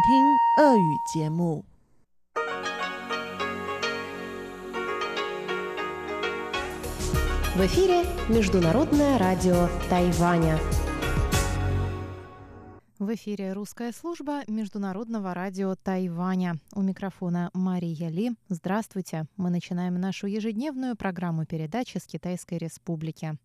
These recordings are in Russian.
听俄语节目。В эфире Международное радио Тайваня. В эфире русская служба Международного радио Тайваня. У микрофона Мария Ли. Здравствуйте. Мы начинаем нашу ежедневную программу передачи с Китайской Республики.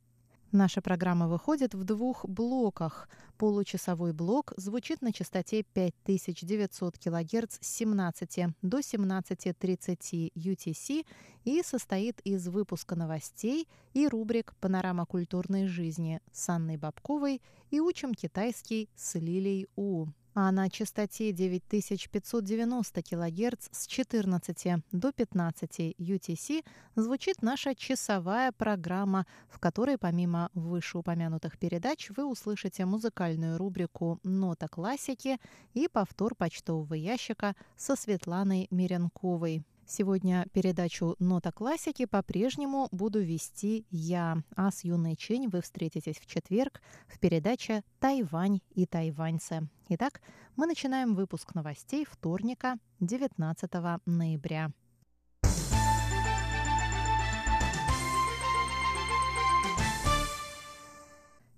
Наша программа выходит в двух блоках. Получасовой блок звучит на частоте 5900 кГц с 17 до 17.30 UTC и состоит из выпуска новостей и рубрик «Панорама культурной жизни» с Анной Бабковой и «Учим китайский» с Лилией У а на частоте 9590 кГц с 14 до 15 UTC звучит наша часовая программа, в которой помимо вышеупомянутых передач вы услышите музыкальную рубрику «Нота классики» и повтор почтового ящика со Светланой Миренковой. Сегодня передачу «Нота классики» по-прежнему буду вести я, а с Юной Чень вы встретитесь в четверг в передаче «Тайвань и тайваньцы». Итак, мы начинаем выпуск новостей вторника, 19 ноября.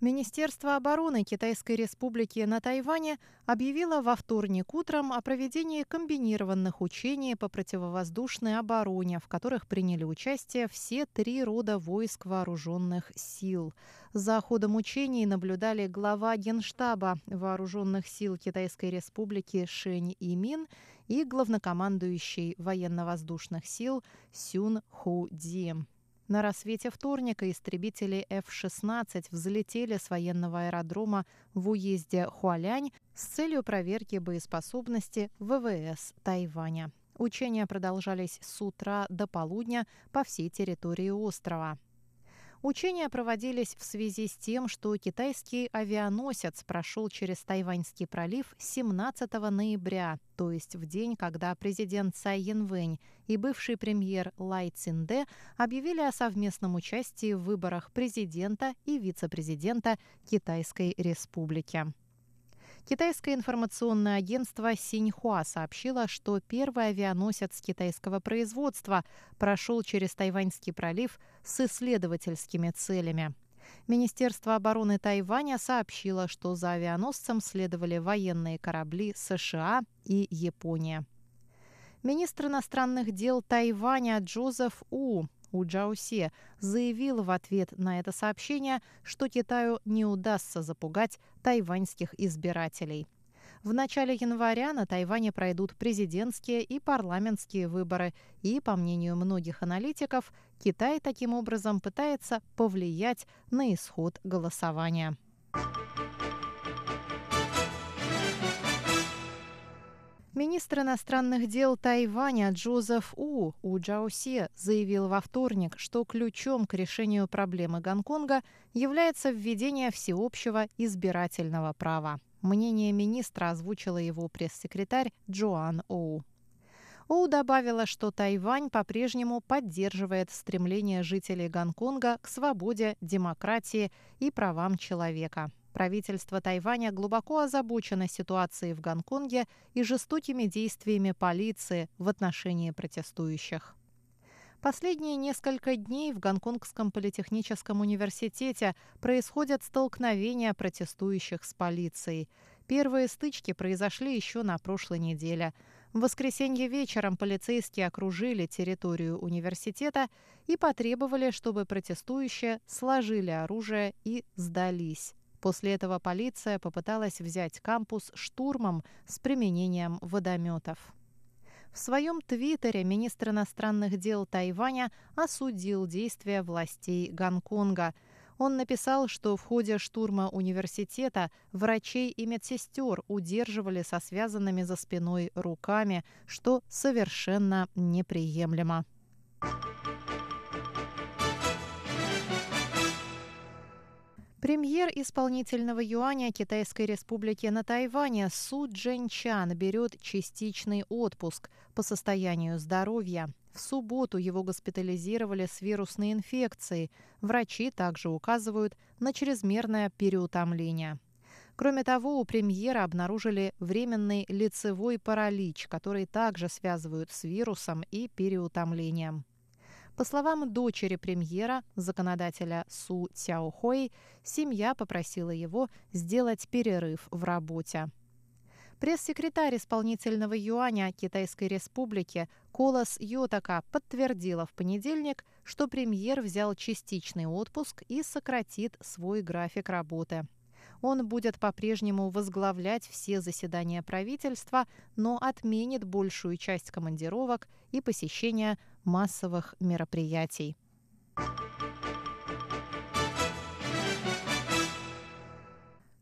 Министерство обороны Китайской Республики на Тайване объявило во вторник утром о проведении комбинированных учений по противовоздушной обороне, в которых приняли участие все три рода войск вооруженных сил. За ходом учений наблюдали глава Генштаба Вооруженных сил Китайской Республики Шэнь Имин и главнокомандующий военно-воздушных сил Сюн Ху Ди. На рассвете вторника истребители F-16 взлетели с военного аэродрома в уезде Хуалянь с целью проверки боеспособности ВВС Тайваня. Учения продолжались с утра до полудня по всей территории острова. Учения проводились в связи с тем, что китайский авианосец прошел через Тайваньский пролив 17 ноября, то есть в день, когда президент Цай Янвэнь и бывший премьер Лай Цинде объявили о совместном участии в выборах президента и вице-президента Китайской Республики. Китайское информационное агентство Синьхуа сообщило, что первый авианосец китайского производства прошел через Тайваньский пролив с исследовательскими целями. Министерство обороны Тайваня сообщило, что за авианосцем следовали военные корабли США и Япония. Министр иностранных дел Тайваня Джозеф У у Джаусе заявил в ответ на это сообщение, что Китаю не удастся запугать тайваньских избирателей. В начале января на Тайване пройдут президентские и парламентские выборы, и, по мнению многих аналитиков, Китай таким образом пытается повлиять на исход голосования. Министр иностранных дел Тайваня Джозеф У У Джаусе заявил во вторник, что ключом к решению проблемы Гонконга является введение всеобщего избирательного права. Мнение министра озвучила его пресс-секретарь Джоан Оу. Оу добавила, что Тайвань по-прежнему поддерживает стремление жителей Гонконга к свободе, демократии и правам человека. Правительство Тайваня глубоко озабочено ситуацией в Гонконге и жестокими действиями полиции в отношении протестующих. Последние несколько дней в Гонконгском политехническом университете происходят столкновения протестующих с полицией. Первые стычки произошли еще на прошлой неделе. В воскресенье вечером полицейские окружили территорию университета и потребовали, чтобы протестующие сложили оружие и сдались. После этого полиция попыталась взять кампус штурмом с применением водометов. В своем твиттере министр иностранных дел Тайваня осудил действия властей Гонконга. Он написал, что в ходе штурма университета врачей и медсестер удерживали со связанными за спиной руками, что совершенно неприемлемо. Премьер исполнительного юаня Китайской республики на Тайване Су Чан берет частичный отпуск по состоянию здоровья. В субботу его госпитализировали с вирусной инфекцией. Врачи также указывают на чрезмерное переутомление. Кроме того, у премьера обнаружили временный лицевой паралич, который также связывают с вирусом и переутомлением. По словам дочери премьера, законодателя Су Цяохой, семья попросила его сделать перерыв в работе. Пресс-секретарь исполнительного юаня Китайской Республики Колос Йотака подтвердила в понедельник, что премьер взял частичный отпуск и сократит свой график работы. Он будет по-прежнему возглавлять все заседания правительства, но отменит большую часть командировок и посещения массовых мероприятий.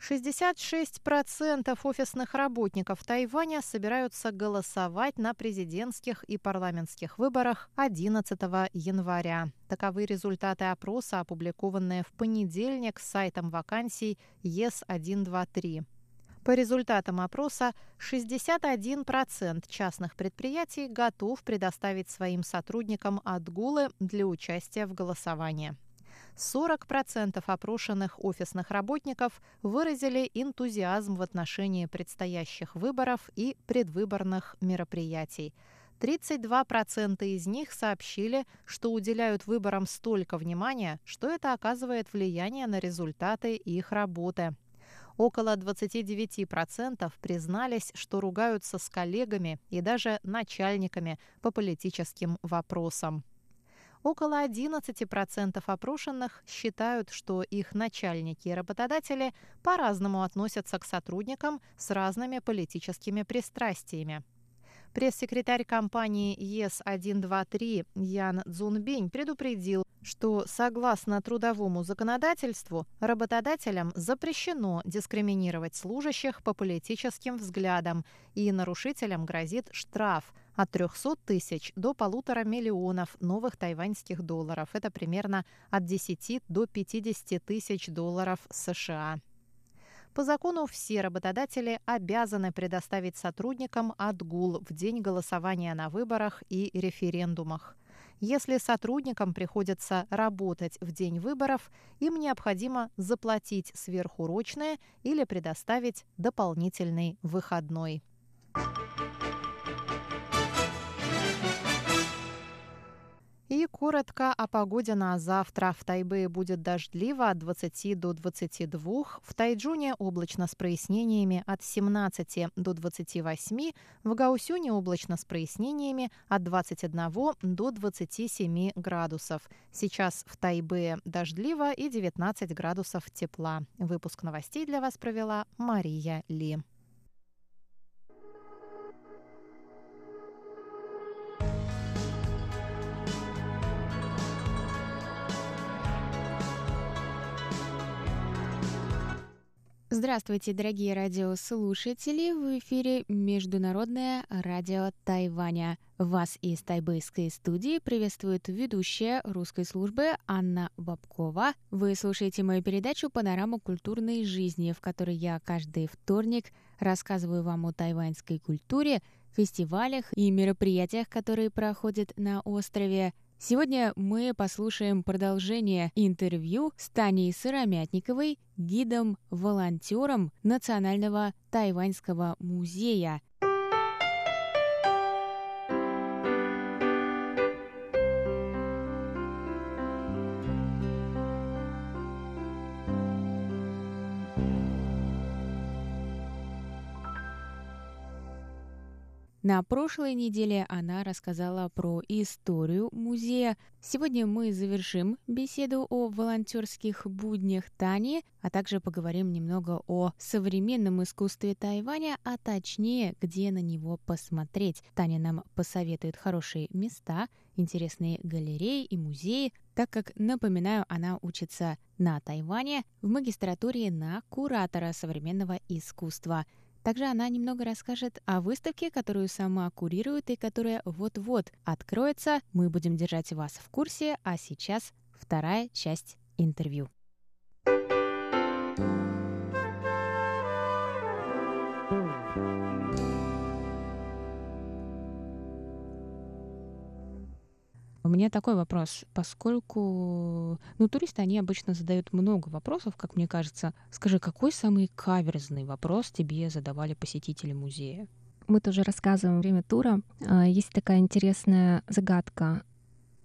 66% офисных работников Тайваня собираются голосовать на президентских и парламентских выборах 11 января. Таковы результаты опроса, опубликованные в понедельник с сайтом вакансий ЕС-123. По результатам опроса 61% частных предприятий готов предоставить своим сотрудникам отгулы для участия в голосовании. 40% опрошенных офисных работников выразили энтузиазм в отношении предстоящих выборов и предвыборных мероприятий. 32% из них сообщили, что уделяют выборам столько внимания, что это оказывает влияние на результаты их работы. Около 29% признались, что ругаются с коллегами и даже начальниками по политическим вопросам. Около 11% опрошенных считают, что их начальники и работодатели по-разному относятся к сотрудникам с разными политическими пристрастиями. Пресс-секретарь компании ЕС-123 Ян Цзунбинь предупредил, что согласно трудовому законодательству работодателям запрещено дискриминировать служащих по политическим взглядам и нарушителям грозит штраф – от 300 тысяч до полутора миллионов новых тайваньских долларов. Это примерно от 10 до 50 тысяч долларов США. По закону все работодатели обязаны предоставить сотрудникам отгул в день голосования на выборах и референдумах. Если сотрудникам приходится работать в день выборов, им необходимо заплатить сверхурочное или предоставить дополнительный выходной. И коротко о погоде на завтра. В Тайбэе будет дождливо от 20 до 22. В Тайджуне облачно с прояснениями от 17 до 28. В Гаусюне облачно с прояснениями от 21 до 27 градусов. Сейчас в Тайбэе дождливо и 19 градусов тепла. Выпуск новостей для вас провела Мария Ли. Здравствуйте, дорогие радиослушатели! В эфире Международное радио Тайваня. Вас из тайбэйской студии приветствует ведущая русской службы Анна Бабкова. Вы слушаете мою передачу «Панорама культурной жизни», в которой я каждый вторник рассказываю вам о тайваньской культуре, фестивалях и мероприятиях, которые проходят на острове – Сегодня мы послушаем продолжение интервью с Таней Сыромятниковой, гидом-волонтером Национального тайваньского музея – На прошлой неделе она рассказала про историю музея. Сегодня мы завершим беседу о волонтерских буднях Тани, а также поговорим немного о современном искусстве Тайваня, а точнее, где на него посмотреть. Таня нам посоветует хорошие места, интересные галереи и музеи, так как, напоминаю, она учится на Тайване в магистратуре на куратора современного искусства – также она немного расскажет о выставке, которую сама курирует и которая вот-вот откроется. Мы будем держать вас в курсе, а сейчас вторая часть интервью. У меня такой вопрос, поскольку, ну, туристы, они обычно задают много вопросов, как мне кажется. Скажи, какой самый каверзный вопрос тебе задавали посетители музея? Мы тоже рассказываем во время тура. А, есть такая интересная загадка.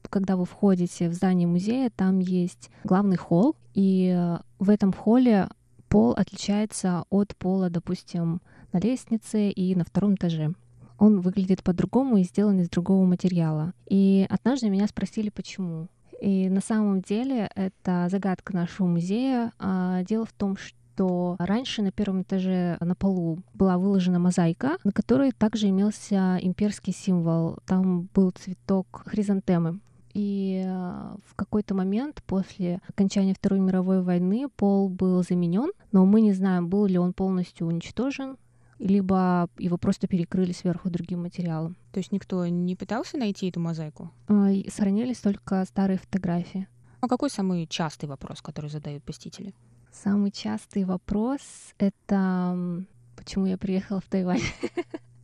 Когда вы входите в здание музея, там есть главный холл, и э, в этом холле пол отличается от пола, допустим, на лестнице и на втором этаже он выглядит по-другому и сделан из другого материала. И однажды меня спросили, почему. И на самом деле это загадка нашего музея. А, дело в том, что раньше на первом этаже на полу была выложена мозаика, на которой также имелся имперский символ. Там был цветок хризантемы. И а, в какой-то момент после окончания Второй мировой войны пол был заменен, но мы не знаем, был ли он полностью уничтожен либо его просто перекрыли сверху другим материалом. То есть никто не пытался найти эту мозаику? А, сохранились только старые фотографии. А какой самый частый вопрос, который задают посетители? Самый частый вопрос — это почему я приехала в Тайвань.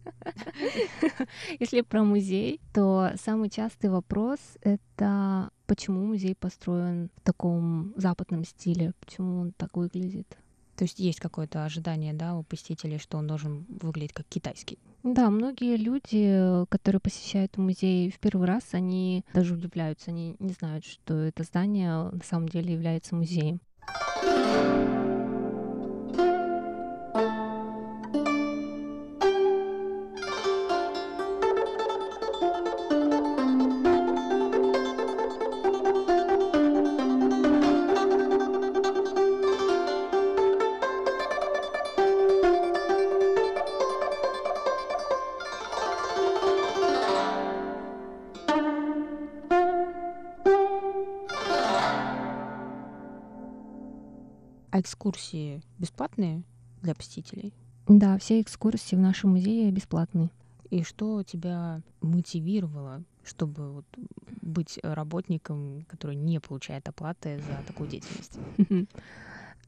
Если про музей, то самый частый вопрос — это почему музей построен в таком западном стиле, почему он так выглядит. То есть есть какое-то ожидание, да, у посетителей, что он должен выглядеть как китайский. Да, многие люди, которые посещают музей в первый раз, они даже удивляются, они не знают, что это здание на самом деле является музеем. Экскурсии бесплатные для посетителей? Да, все экскурсии в нашем музее бесплатные. И что тебя мотивировало, чтобы вот быть работником, который не получает оплаты за такую деятельность?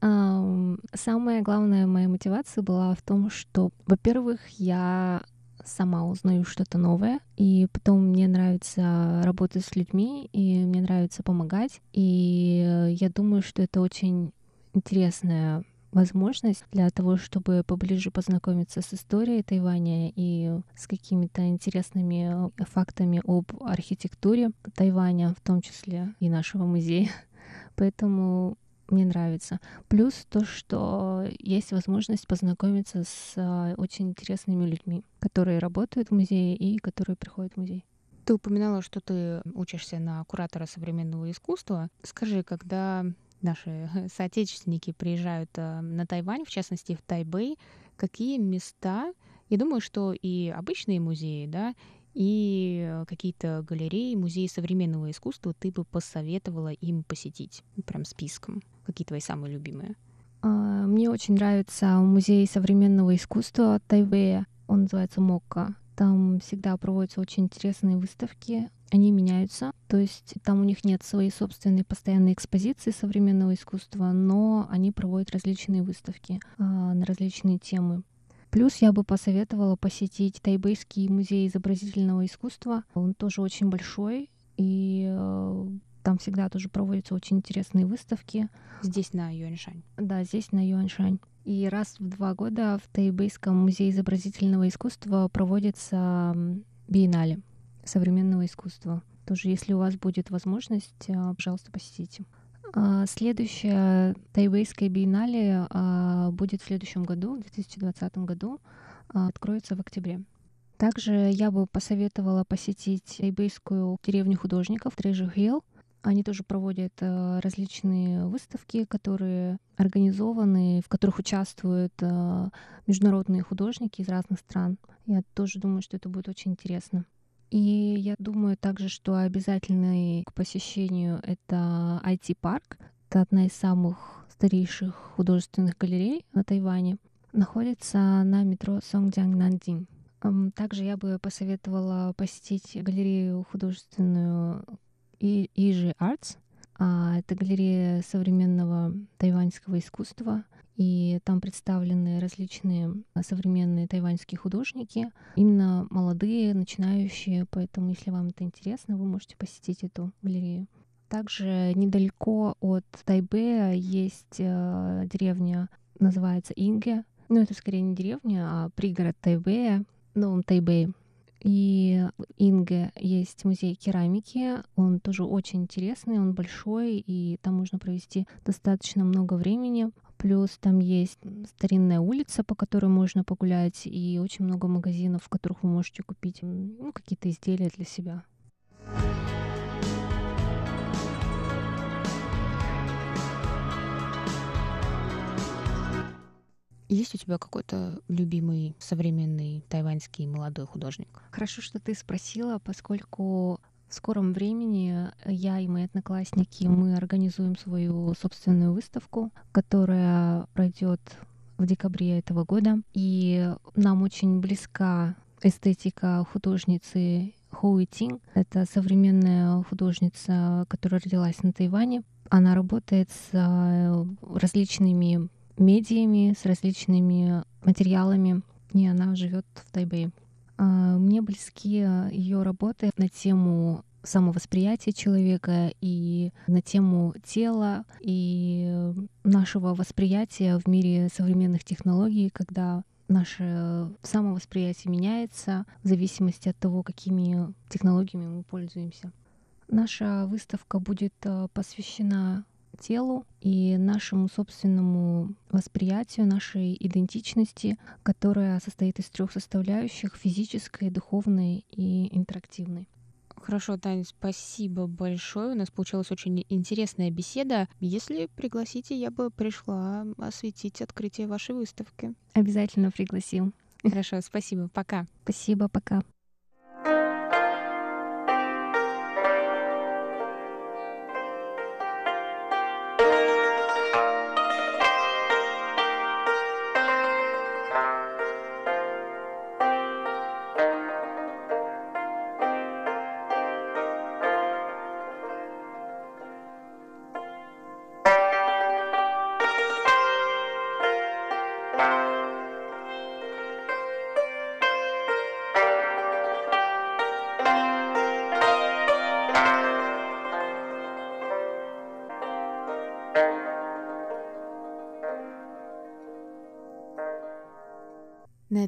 Самая главная моя мотивация была в том, что, во-первых, я сама узнаю что-то новое, и потом мне нравится работать с людьми, и мне нравится помогать, и я думаю, что это очень интересная возможность для того, чтобы поближе познакомиться с историей Тайваня и с какими-то интересными э, фактами об архитектуре Тайваня, в том числе и нашего музея. Поэтому мне нравится. Плюс то, что есть возможность познакомиться с э, очень интересными людьми, которые работают в музее и которые приходят в музей. Ты упоминала, что ты учишься на куратора современного искусства. Скажи, когда наши соотечественники приезжают э, на Тайвань, в частности в Тайбэй, какие места, я думаю, что и обычные музеи, да, и какие-то галереи, музеи современного искусства ты бы посоветовала им посетить, прям списком? Какие твои самые любимые? А, мне очень нравится музей современного искусства Тайбэя. Он называется Мокка. Там всегда проводятся очень интересные выставки они меняются, то есть там у них нет своей собственной постоянной экспозиции современного искусства, но они проводят различные выставки а, на различные темы. Плюс я бы посоветовала посетить Тайбэйский музей изобразительного искусства. Он тоже очень большой, и э, там всегда тоже проводятся очень интересные выставки. Здесь на Юаньшань? Да, здесь на Юаньшань. И раз в два года в Тайбэйском музее изобразительного искусства проводится биеннале современного искусства. Тоже, если у вас будет возможность, а, пожалуйста, посетите. А, следующая тайвейская биеннале а, будет в следующем году, в 2020 году, откроется в октябре. Также я бы посоветовала посетить тайбейскую деревню художников Treasure Hill. Они тоже проводят различные выставки, которые организованы, в которых участвуют международные художники из разных стран. Я тоже думаю, что это будет очень интересно. И я думаю также, что обязательный к посещению это IT-парк. Это одна из самых старейших художественных галерей на Тайване. Находится на метро Сонгдянг Нандин. Также я бы посоветовала посетить галерею художественную Ижи Arts. А, это галерея современного тайваньского искусства. и там представлены различные современные тайваньские художники, именно молодые, начинающие, поэтому если вам это интересно, вы можете посетить эту галерею. Также недалеко от Тайбэя есть э, деревня, называется Инге. Ну, это скорее не деревня, а пригород Тайбэя, Новом Тайбэе. И в Инге есть музей керамики. Он тоже очень интересный, он большой, и там можно провести достаточно много времени. Плюс там есть старинная улица, по которой можно погулять, и очень много магазинов, в которых вы можете купить ну, какие-то изделия для себя. Есть у тебя какой-то любимый современный тайваньский молодой художник? Хорошо, что ты спросила, поскольку в скором времени я и мои одноклассники мы организуем свою собственную выставку, которая пройдет в декабре этого года. И нам очень близка эстетика художницы Хоуи Тинг. Это современная художница, которая родилась на Тайване. Она работает с э, различными медиями, с различными материалами, и она живет в Тайбэе. А, мне близки ее работы на тему самовосприятия человека и на тему тела и нашего восприятия в мире современных технологий, когда наше самовосприятие меняется в зависимости от того, какими технологиями мы пользуемся. Наша выставка будет а, посвящена телу и нашему собственному восприятию нашей идентичности, которая состоит из трех составляющих — физической, духовной и интерактивной. Хорошо, Таня, спасибо большое. У нас получилась очень интересная беседа. Если пригласите, я бы пришла осветить открытие вашей выставки. Обязательно пригласим. Хорошо, спасибо. Пока. Спасибо, пока.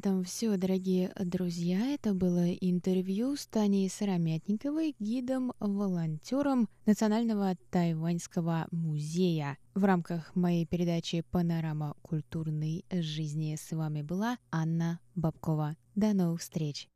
Этом все, дорогие друзья. Это было интервью с Таней Сыромятниковой, гидом-волонтером Национального тайваньского музея. В рамках моей передачи «Панорама культурной жизни» с вами была Анна Бабкова. До новых встреч!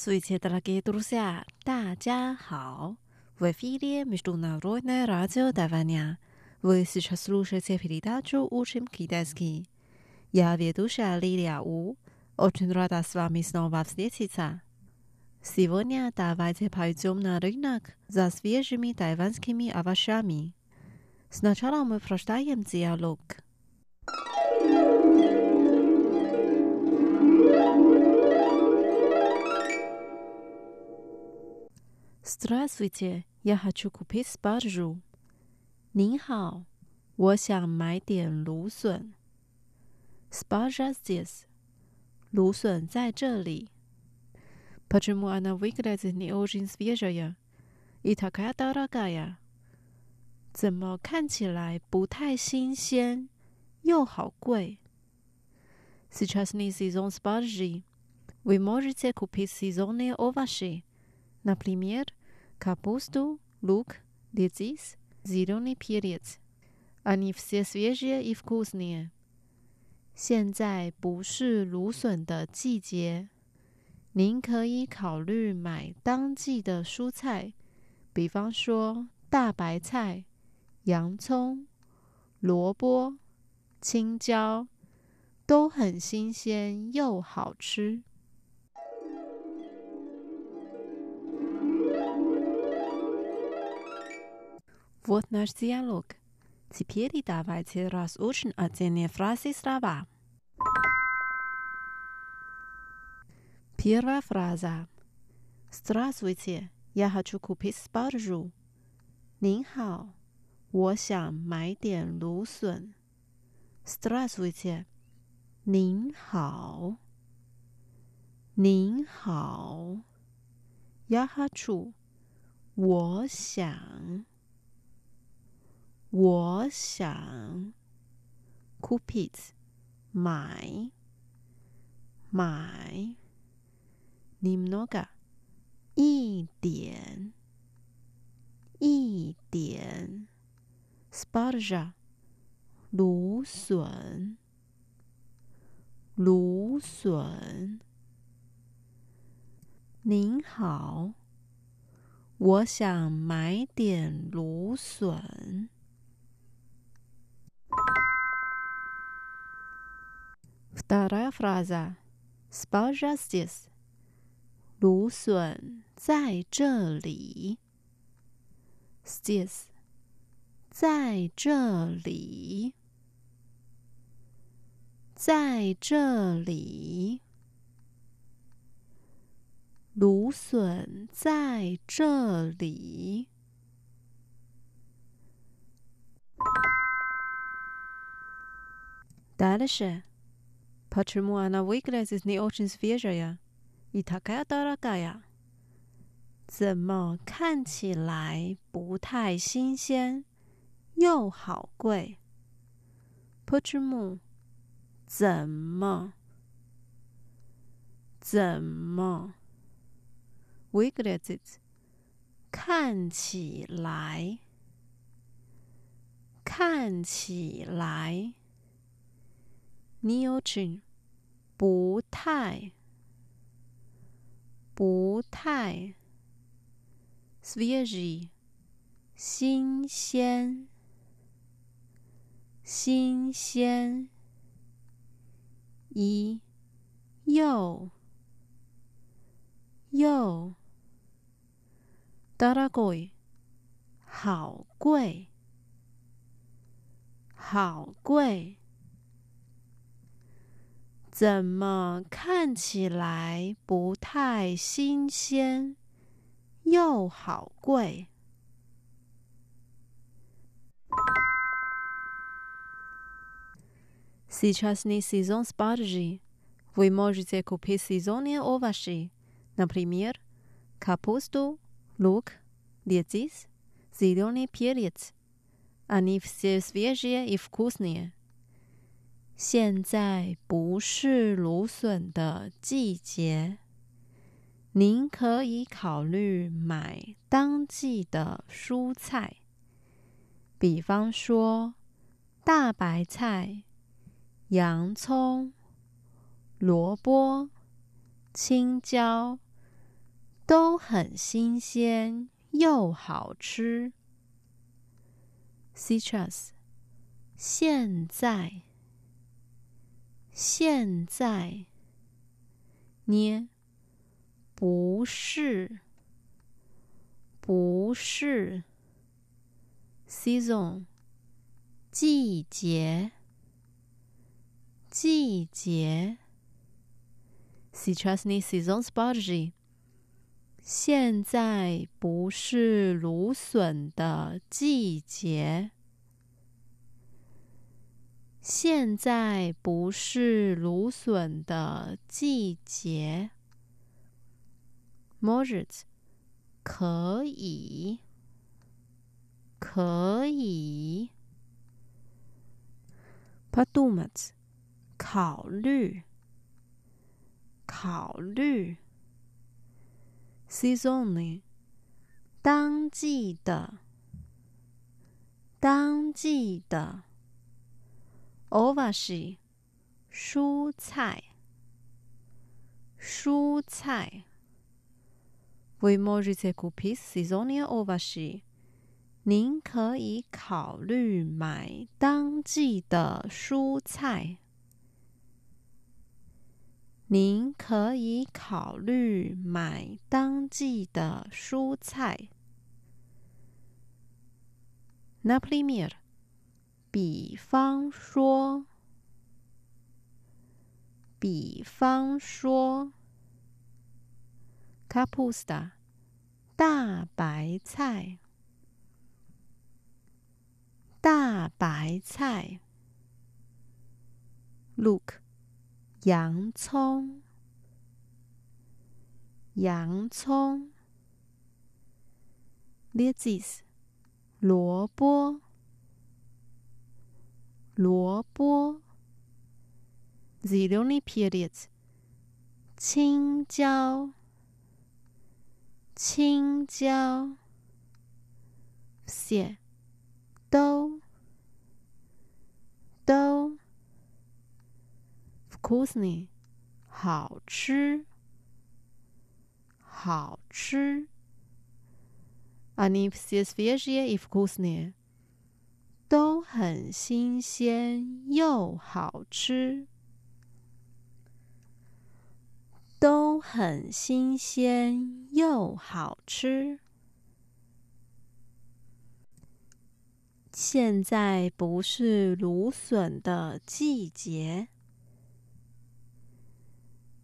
？Здравствуйте, дорогие друзья! 大家好！В эфире Международное радио Тайваня. Вы сейчас слушаете передачу «Учим китайский». Я ведущая Лилия У. Очень рада с вами снова встретиться. Сегодня давайте пойдем на рынок за свежими тайванскими овощами. Сначала мы прочитаем диалог. Здравствуйте, я хочу купить спаржу. 您好，我想买点芦笋。Spаржа здесь，芦笋在这里。Почему она выглядит не очень свежая и такая дорогая？怎么看起来不太新鲜，又好贵？Сейчас не сезон спаржи. Вы можете купить сезонные овощи, например, капусту, лук, редис, зеленый перец. Они все свежие и вкусные. 现在不是芦笋的季节。您可以考虑买当季的蔬菜，比方说大白菜、洋葱、萝卜、青椒、 都很新鲜又好吃。 Вот наш диалог. Теперь давайте разучим отдельные фразы слова. Первая фраза. Здравствуйте, я хочу купить спаржу. 您好，我想买点芦笋。Здравствуйте，您好，您好。Я хочу，我想， 我想 c u p i t 买买 n i m n o g a 一点一点 s p a r j a 芦笋芦笋。您好，我想买点芦笋。Вторая фраза，sparaja здесь，芦笋在这里。Здесь，在这里，在这里，芦笋在这里。Дальше. Почему она выглядит не очень свежая и такая дорогая? 怎么看起来不太新鲜，又好贵？Почему？怎么？怎么？Выглядит？看起来？看起来 ？Не очень？不太？不太？свежий，新鲜，新鲜。一，又，又。дорогой，好贵，好贵。 怎么看起来不太新鲜？又好贵。Сейчас не сезон спаржи. Вы можете купить сезонные овощи, например, капусту, лук, редис, зеленый перец. Они все свежие и вкусные. 现在不是芦笋的季节。您可以考虑买当季的蔬菜，比方说大白菜、洋葱、萝卜、青椒，都很新鲜又好吃。Citrus，现在，现在，捏。不是，不是，season，季节，季节，сейчас не сезон спаржи，现在不是芦笋的季节， 现在不是芦笋的季节。Может，可以，可以。Подумать，考虑，考虑。Сезонный，当季的，当季的。 Овощи，蔬菜，蔬菜。Вы можете купить сезонные овощи。您可以考虑买当季的蔬菜。 您可以考虑买当季的蔬菜。Например， 比方说，比方说，capusta 大白菜，大白菜。Look。洋葱，洋葱。Lettuce，萝卜，萝卜。Ziloni periods，青椒，青椒。蟹，豆，豆。вкусный，好吃，好吃。Они все свежие и вкусные， 都很新鲜又好吃，都很新鲜又好吃。现在不是芦笋的季节。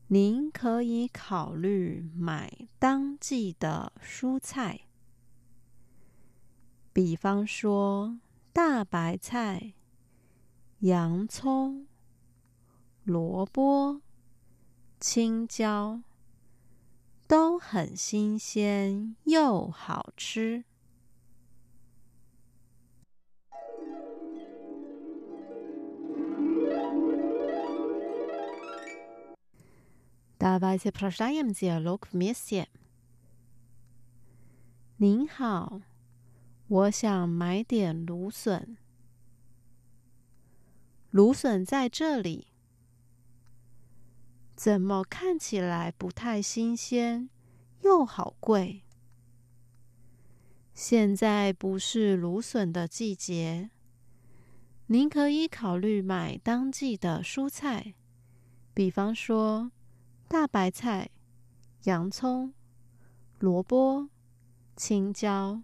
您可以考虑买当季的蔬菜，比方说大白菜洋葱萝卜青椒都很新鲜又好吃。大白菜破伤阳子要 l o k m i s i 您好我想买点芦笋。芦笋在这里，怎么看起来不太新鲜，又好贵？现在不是芦笋的季节，您可以考虑买当季的蔬菜，比方说。大白菜、洋葱、萝卜、青椒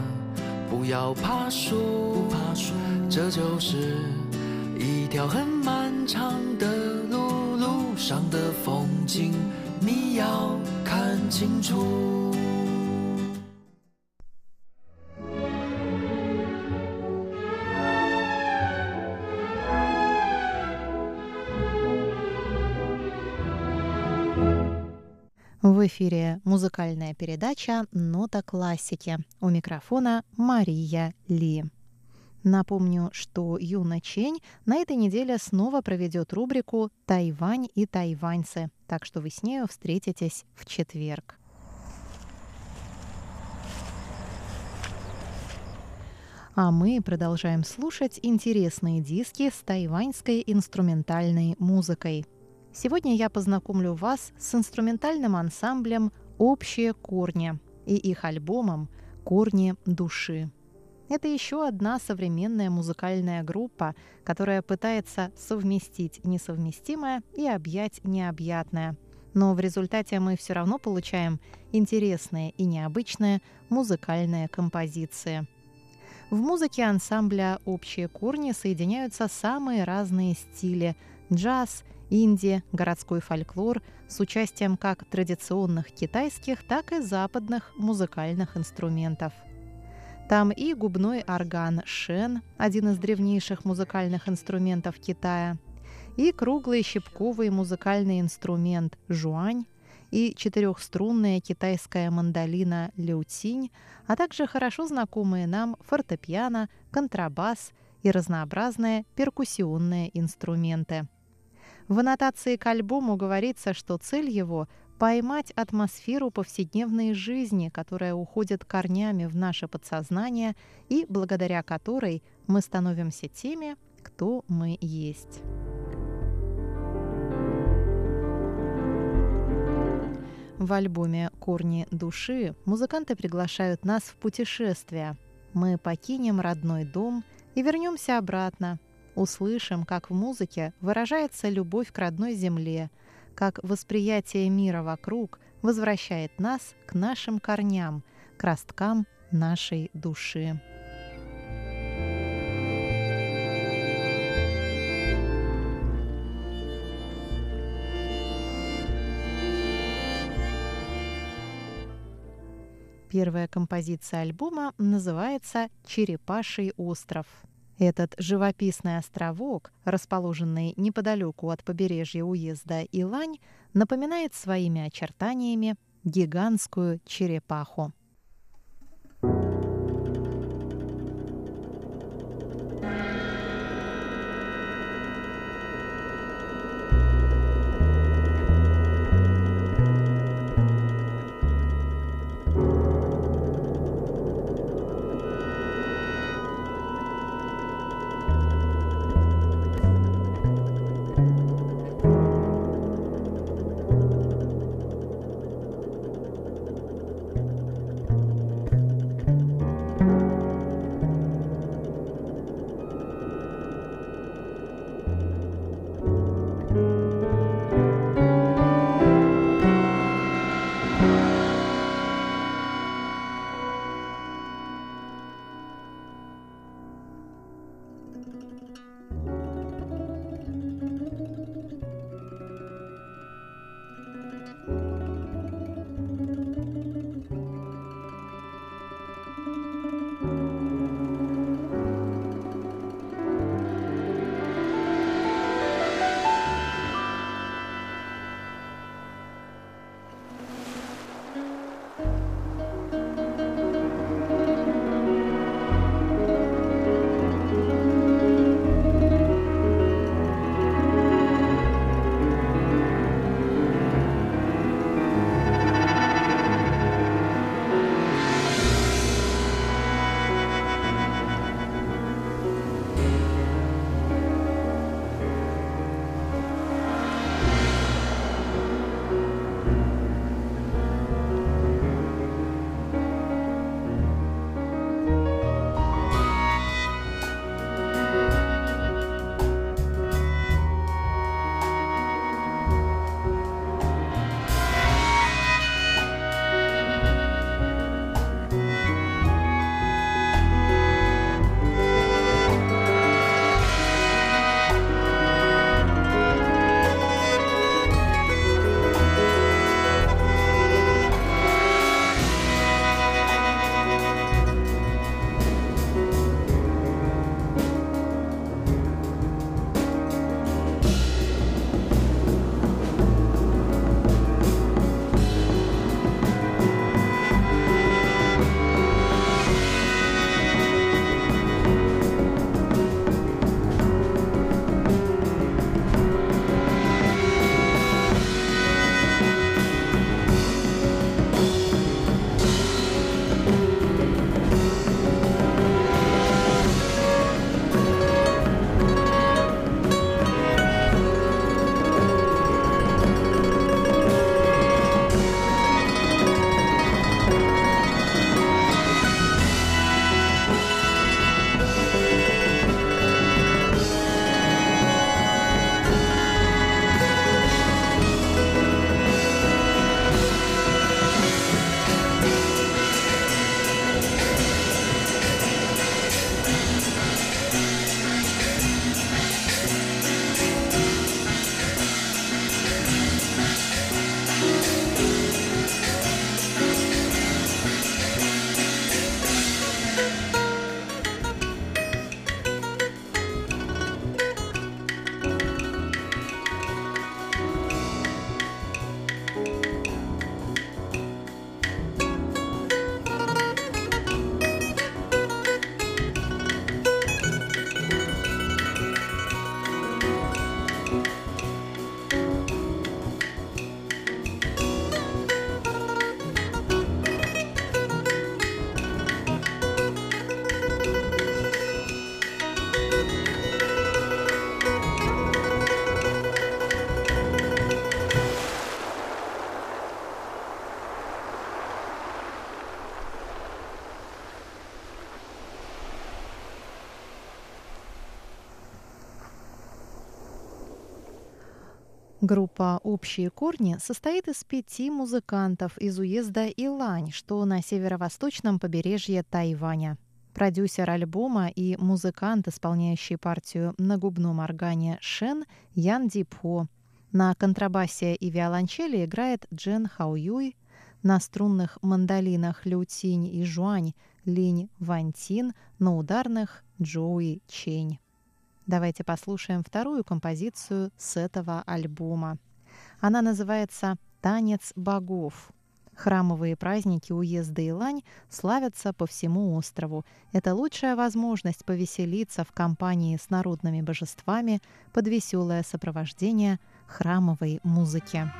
不要怕输，这就是一条很漫长的路，路上的风景你要看清楚。В эфире музыкальная передача «Нота классики». У микрофона Мария Ли. Напомню, что Юна Чень на этой неделе снова проведет рубрику «Тайвань и тайваньцы», так что вы с нею встретитесь в четверг. А мы продолжаем слушать интересные диски с тайваньской инструментальной музыкой – Сегодня я познакомлю вас с инструментальным ансамблем «Общие корни» и их альбомом «Корни души». Это еще одна современная музыкальная группа, которая пытается совместить несовместимое и объять необъятное. Но в результате мы все равно получаем интересные и необычные музыкальные композиции. В музыке ансамбля «Общие корни» соединяются самые разные стили – джаз, Индия, городской фольклор с участием как традиционных китайских, так и западных музыкальных инструментов. Там и губной орган шен, один из древнейших музыкальных инструментов Китая, и круглый щипковый музыкальный инструмент жуань, и четырехструнная китайская мандолина лютинь, а также хорошо знакомые нам фортепиано, контрабас и разнообразные перкуссионные инструменты – в аннотации к альбому говорится, что цель его – поймать атмосферу повседневной жизни, которая уходит корнями в наше подсознание и благодаря которой мы становимся теми, кто мы есть. В альбоме «Корни души» музыканты приглашают нас в путешествие. Мы покинем родной дом и вернемся обратно. Услышим, как в музыке выражается любовь к родной земле, как восприятие мира вокруг возвращает нас к нашим корням, к росткам нашей души. Первая композиция альбома называется «Черепаший остров». Этот живописный островок, расположенный неподалеку от побережья уезда Илань, напоминает своими очертаниями гигантскую черепаху. Группа «Общие корни» состоит из пяти музыкантов из уезда Илань, что на северо-восточном побережье Тайваня. Продюсер альбома и музыкант, исполняющий партию на губном органе Шен Ян Дипхо. На контрабасе и виолончели играет Джен Хауюй, на струнных мандолинах Лю Тинь и Жуань Линь Вантин, на ударных Джоуи Чень. Давайте послушаем вторую композицию с этого альбома. Она называется «Танец богов». Храмовые праздники уезда Илань славятся по всему острову. Это лучшая возможность повеселиться в компании с народными божествами под веселое сопровождение храмовой музыки.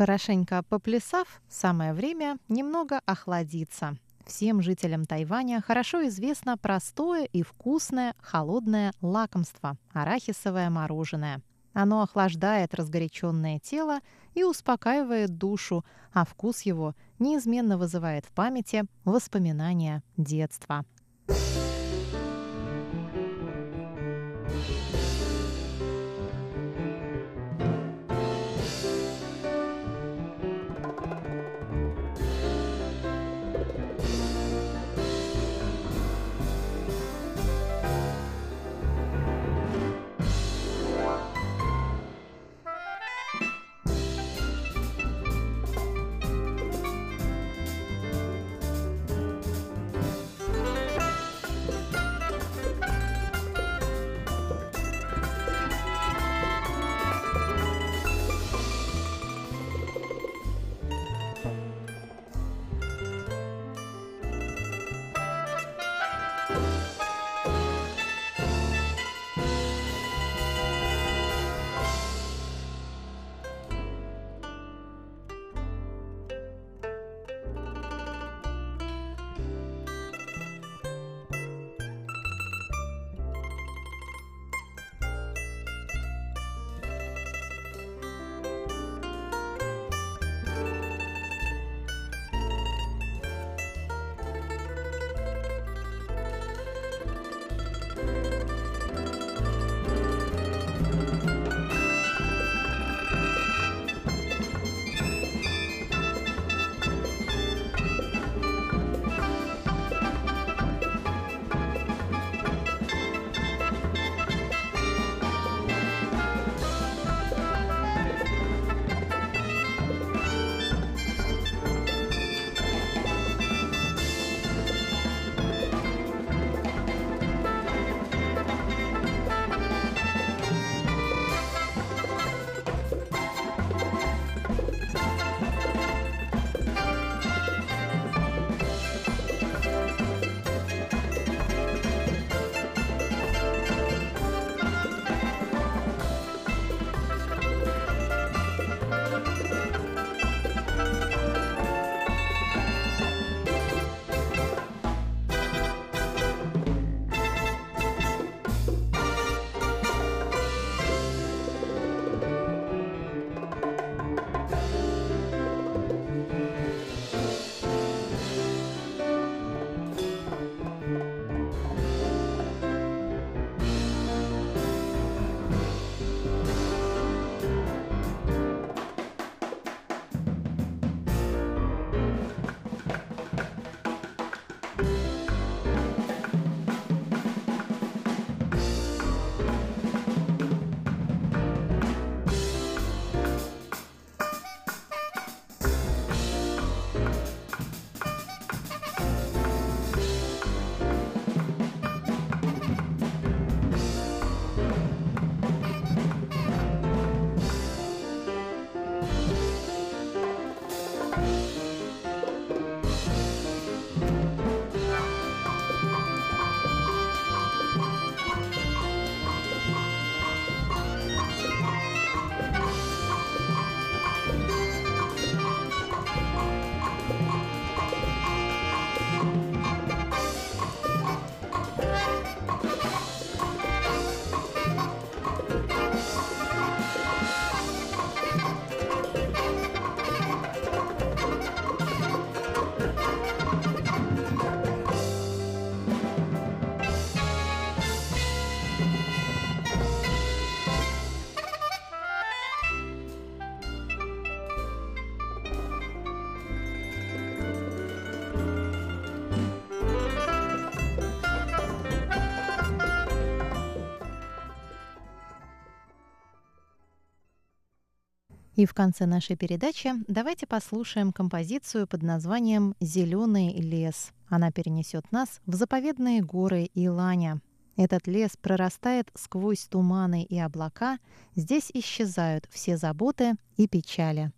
Хорошенько поплясав, самое время немного охладиться. Всем жителям Тайваня хорошо известно простое и вкусное холодное лакомство – арахисовое мороженое. Оно охлаждает разгоряченное тело и успокаивает душу, а вкус его неизменно вызывает в памяти воспоминания детства. И в конце нашей передачи давайте послушаем композицию под названием «Зеленый лес». Она перенесет нас в заповедные горы Иланя. Этот лес прорастает сквозь туманы и облака, здесь исчезают все заботы и печали.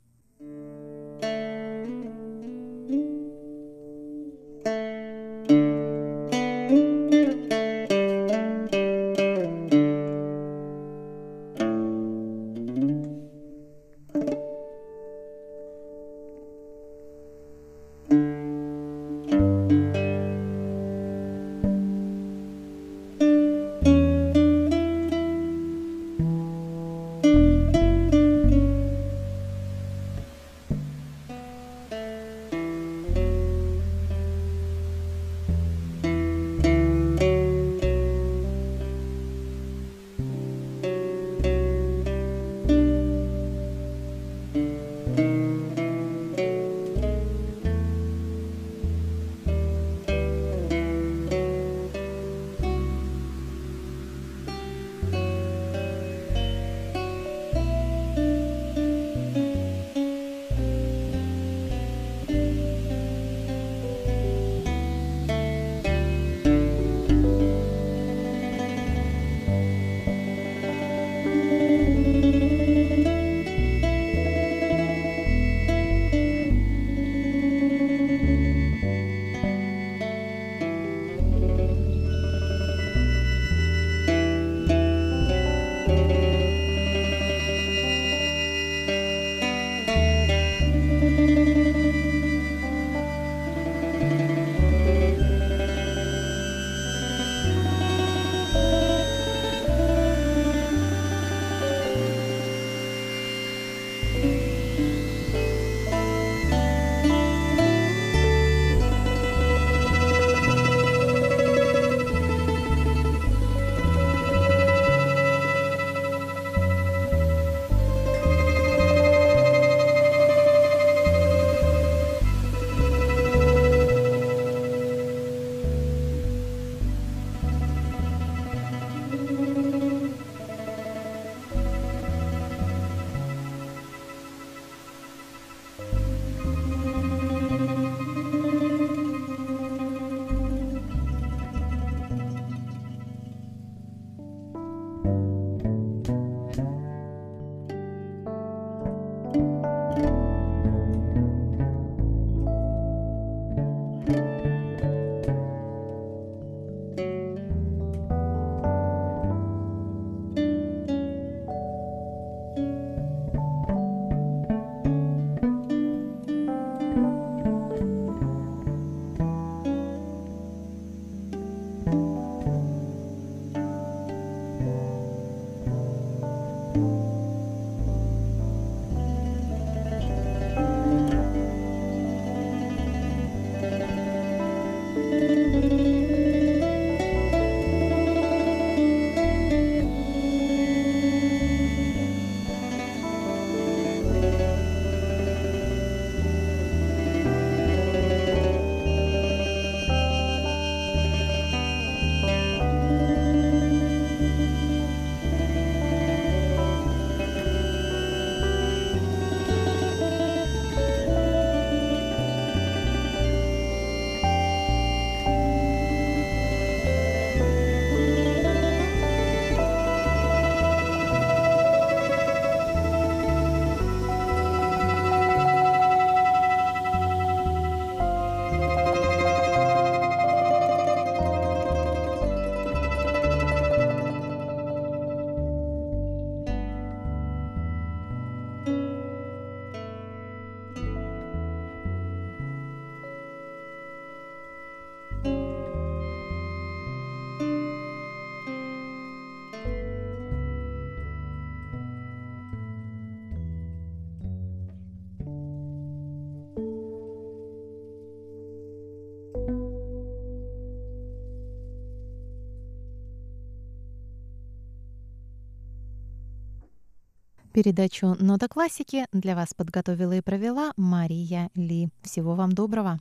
Передачу «Нота классики» для вас подготовила и провела Мария Ли. Всего вам доброго!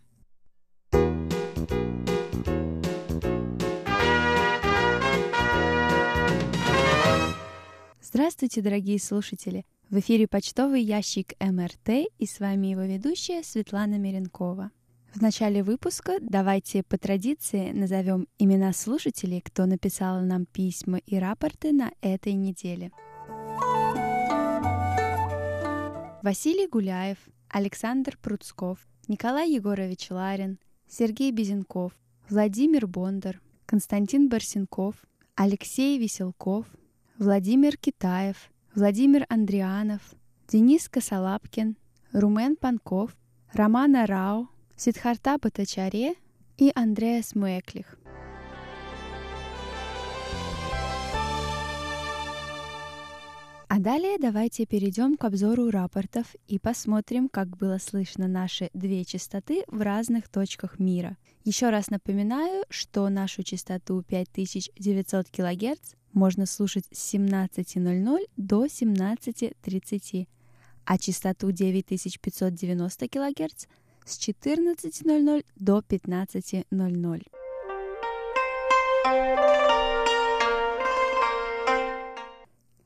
Здравствуйте, дорогие слушатели! В эфире почтовый ящик МРТ и с вами его ведущая Светлана Меренкова. В начале выпуска давайте по традиции назовем имена слушателей, кто написал нам письма и рапорты на этой неделе. Василий Гуляев, Александр Пруцков, Николай Егорович Ларин, Сергей Безенков, Владимир Бондар, Константин Барсенков, Алексей Веселков, Владимир Китаев, Владимир Андрианов, Денис Косолапкин, Румен Панков, Романа Рао, Сидхарта Батачаре и Андреас Муэклих. Далее давайте перейдем к обзору рапортов и посмотрим, как было слышно наши две частоты в разных точках мира. Еще раз напоминаю, что нашу частоту 5900 кГц можно слушать с 17.00 до 17.30, а частоту 9590 кГц с 14.00 до 15.00.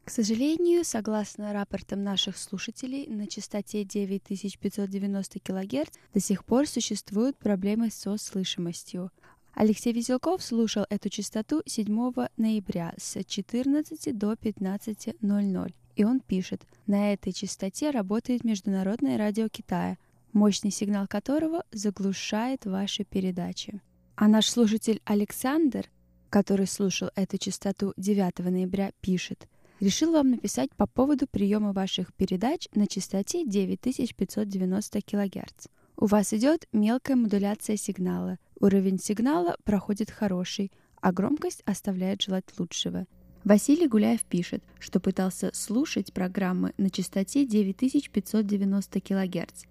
К сожалению, согласно рапортам наших слушателей, на частоте 9590 кГц до сих пор существуют проблемы со слышимостью. Алексей Веселков слушал эту частоту 7 ноября с 14 до 15.00. И он пишет, на этой частоте работает Международное радио Китая, мощный сигнал которого заглушает ваши передачи. А наш слушатель Александр, который слушал эту частоту 9 ноября, пишет, решил вам написать по поводу приема ваших передач на частоте 9590 кГц. У вас идет мелкая модуляция сигнала. Уровень сигнала проходит хороший, а громкость оставляет желать лучшего. Василий Гуляев пишет, что пытался слушать программы на частоте 9590 кГц,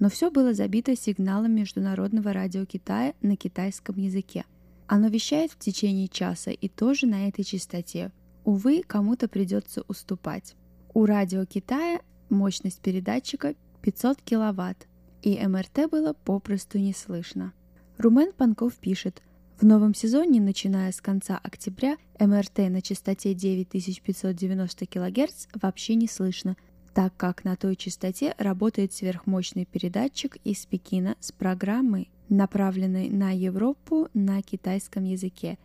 но все было забито сигналом Международного радио Китая на китайском языке. Оно вещает в течение часа и тоже на этой частоте. Увы, кому-то придется уступать. У радио Китая мощность передатчика 500 киловатт, и МРТ было попросту не слышно. Румен Панков пишет, в новом сезоне, начиная с конца октября, МРТ на частоте 9590 кГц вообще не слышно, так как на той частоте работает сверхмощный передатчик из Пекина с программой, направленной на Европу на китайском языке.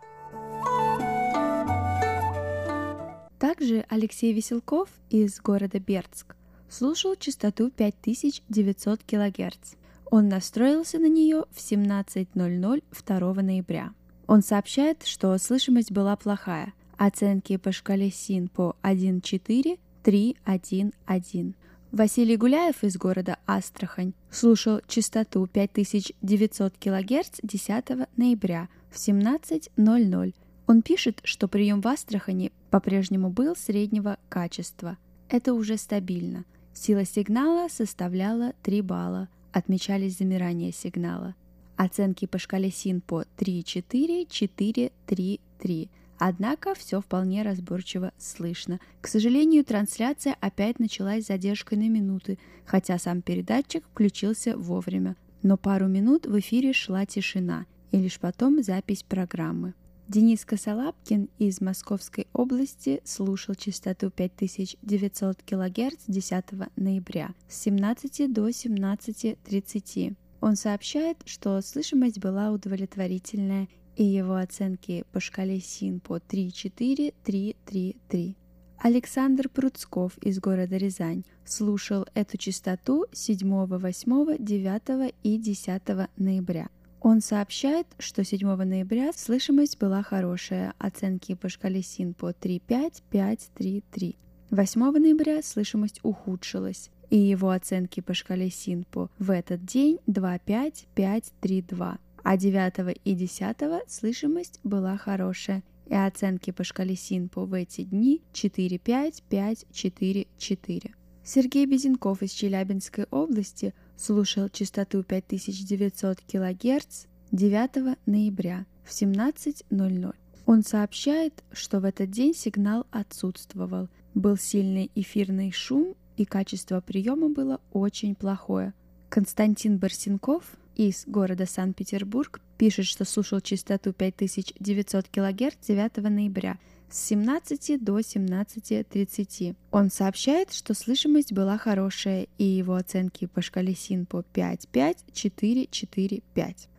Также Алексей Веселков из города Бердск слушал частоту 5900 кГц. Он настроился на нее в 17.00 2 ноября. Он сообщает, что слышимость была плохая. Оценки по шкале СИН по 1.4, 3.1.1. Василий Гуляев из города Астрахань слушал частоту 5900 кГц 10 ноября в 17.00. Он пишет, что прием в Астрахани по-прежнему был среднего качества. Это уже стабильно. Сила сигнала составляла 3 балла, отмечались замирания сигнала. Оценки по шкале СИН по 3,4, 4, 3, 3. Однако все вполне разборчиво слышно. К сожалению, трансляция опять началась с задержкой на минуты, хотя сам передатчик включился вовремя. Но пару минут в эфире шла тишина, и лишь потом запись программы. Денис Косолапкин из Московской области слушал частоту 5900 кГц 10 ноября с 17 до 17.30. Он сообщает, что слышимость была удовлетворительная и его оценки по шкале СИН по 3-4-3-3-3. Александр Пруцков из города Рязань слушал эту частоту 7, 8, 9 и 10 ноября. Он сообщает, что 7 ноября слышимость была хорошая, оценки по шкале СИН по 3,5, 5, 3, 3. 8 ноября слышимость ухудшилась, и его оценки по шкале СИН по в этот день 2,5, 5, 3, 2. А 9 и 10 слышимость была хорошая, и оценки по шкале СИНПО в эти дни 4, 5, 5, 4, 4. Сергей Безенков из Челябинской области – слушал частоту 5900 кГц 9 ноября в 17.00. Он сообщает, что в этот день сигнал отсутствовал, был сильный эфирный шум и качество приема было очень плохое. Константин Барсенков из города Санкт-Петербург пишет, что слушал частоту 5900 кГц 9 ноября с 17 до 17.30. Он сообщает, что слышимость была хорошая, и его оценки по шкале СИНПО 5.5, 4, 4, 5.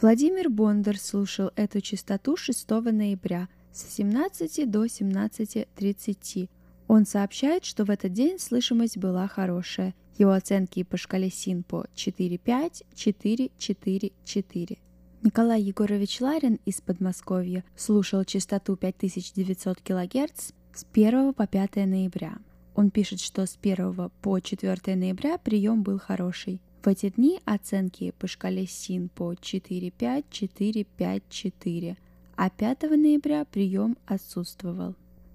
Владимир Бондар слушал эту частоту 6 ноября с 17 до 17.30. Он сообщает, что в этот день слышимость была хорошая. Его оценки по шкале СИНПО 4.5, 4, 4, 4. Николай Егорович Ларин из Подмосковья слушал частоту 5900 кГц с 1 по 5 ноября. Он пишет, что с 1 по 4 ноября прием был хороший. В эти дни оценки по шкале СИН по 4.5, 4.5, 4, а 5 ноября прием отсутствовал.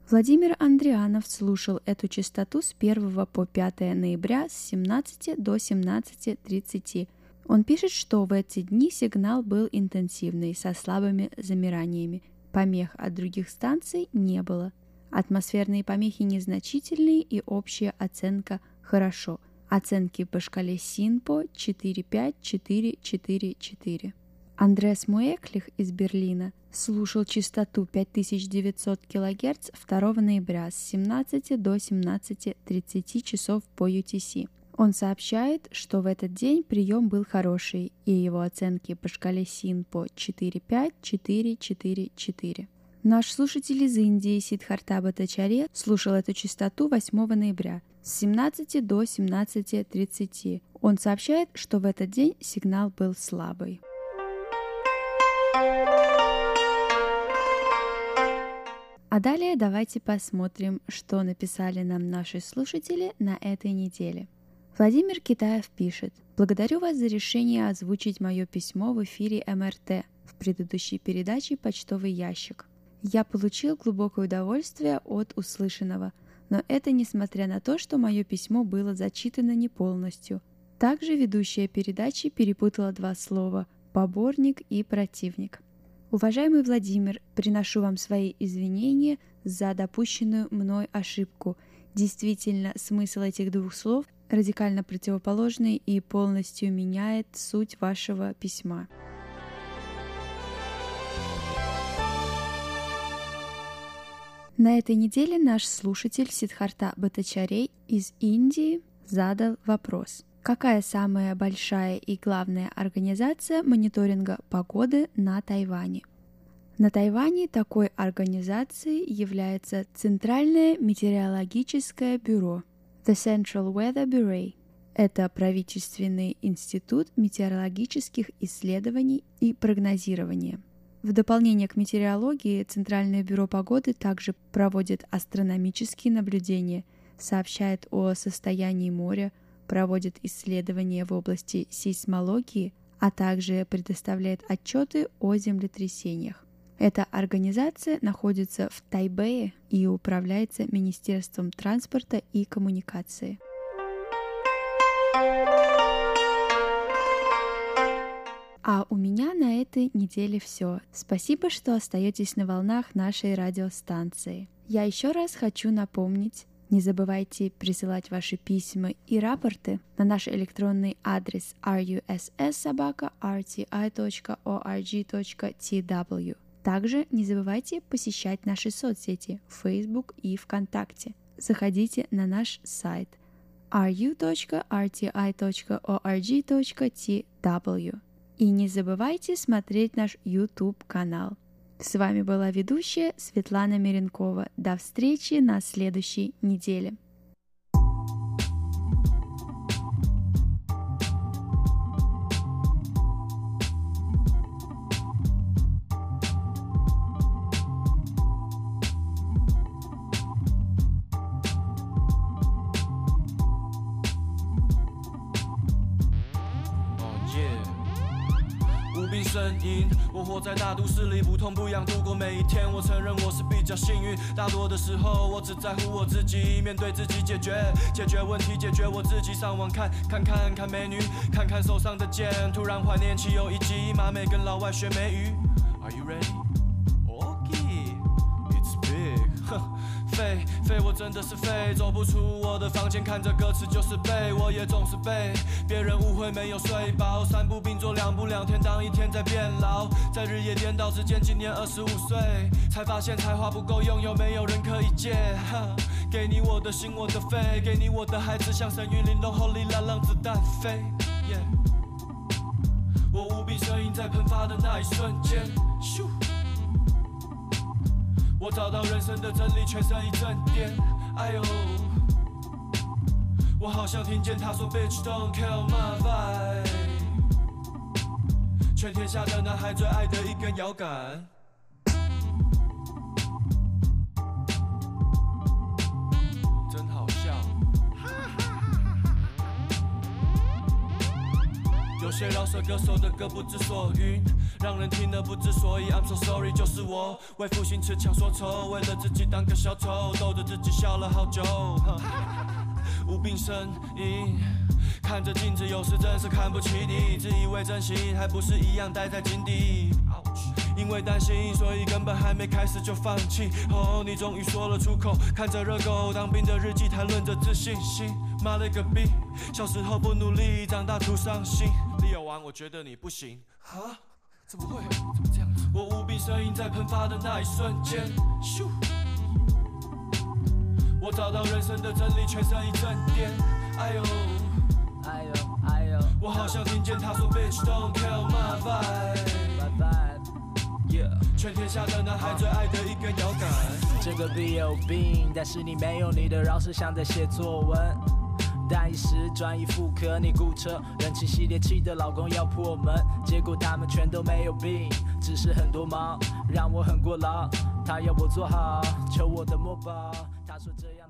Владимир Андрианов слушал эту частоту с 1 по 5 ноября с 17 до 17.30 он пишет, что в эти дни сигнал был интенсивный, со слабыми замираниями. Помех от других станций не было. Атмосферные помехи незначительные и общая оценка «хорошо». Оценки по шкале СИНПО 45444. Андрес Муэклих из Берлина слушал частоту 5900 кГц 2 ноября с 17 до 17.30 часов по UTC. Он сообщает, что в этот день прием был хороший, и его оценки по шкале СИН по 4.5, 4, 4, 4. Наш слушатель из Индии Сидхарта Батачаре слушал эту частоту 8 ноября с 17 до 17.30. Он сообщает, что в этот день сигнал был слабый. А далее давайте посмотрим, что написали нам наши слушатели на этой неделе. Владимир Китаев пишет «Благодарю вас за решение озвучить мое письмо в эфире МРТ в предыдущей передаче «Почтовый ящик». Я получил глубокое удовольствие от услышанного, но это несмотря на то, что мое письмо было зачитано не полностью. Также ведущая передачи перепутала два слова «поборник» и «противник». Уважаемый Владимир, приношу вам свои извинения за допущенную мной ошибку. Действительно, смысл этих двух слов радикально противоположный и полностью меняет суть вашего письма. На этой неделе наш слушатель Сидхарта Батачарей из Индии задал вопрос. Какая самая большая и главная организация мониторинга погоды на Тайване? На Тайване такой организацией является Центральное метеорологическое бюро – The Central Weather Bureau – это правительственный институт метеорологических исследований и прогнозирования. В дополнение к метеорологии Центральное бюро погоды также проводит астрономические наблюдения, сообщает о состоянии моря, проводит исследования в области сейсмологии, а также предоставляет отчеты о землетрясениях. Эта организация находится в Тайбэе и управляется Министерством транспорта и коммуникации. А у меня на этой неделе все. Спасибо, что остаетесь на волнах нашей радиостанции. Я еще раз хочу напомнить, не забывайте присылать ваши письма и рапорты на наш электронный адрес russsobaka.rti.org.tw. Также не забывайте посещать наши соцсети Facebook и ВКонтакте. Заходите на наш сайт ru.rti.org.tw и не забывайте смотреть наш YouTube-канал. С вами была ведущая Светлана Миренкова. До встречи на следующей неделе. 我活在大都市里，不痛不痒度过每一天。我承认我是比较幸运，大多的时候我只在乎我自己，面对自己解决，解决问题，解决我自己。上网看看看看美女，看看手上的剑，突然怀念起有一集马美跟老外学美语。Are you ready? 废，废我真的是废，走不出我的房间，看着歌词就是背，我也总是被别人误会没有睡饱，三步并作两步两天当一天在变老，在日夜颠倒之间，今年二十五岁，才发现才华不够用，有没有人可以借？给你我的心，我的肺，给你我的孩子，像神韵玲珑，后里来让子弹飞。我无比声音在喷发的那一瞬间，咻！我找到人生的真理，全身一阵颠，哎呦！我好像听见他说，Bitch don't kill my vibe，全天下的男孩最爱的一根摇杆。有些饶舌歌手的歌不知所云，让人听得不知所以。I'm so sorry，就是我为赋新词强说愁，为了自己当个小丑，逗着自己笑了好久。无病呻吟，看着镜子有时真是看不起你，自以为真心还不是一样待在井底。因为担心，所以根本还没开始就放弃。哦，你终于说了出口，看着热狗当兵的日记，谈论着自信心。妈了个逼！小时候不努力，长大徒伤心。李友王，我觉得你不行。啊？怎么会？怎么这样？我无比声音在喷发的那一瞬间，咻！我找到人生的真理，全身一阵颠。哎呦，哎呦，哎呦！我好像听见他说，Bitch don't kill my vibe。全天下的男孩最爱的一根摇杆。这个 B 有病，但是你没有你的饶舌像在写作文。但一时转移妇科，你雇车，人气系列气的老公要破门，结果他们全都没有病，只是很多忙，让我很过劳。他要我做好，求我的墨宝，他说这样。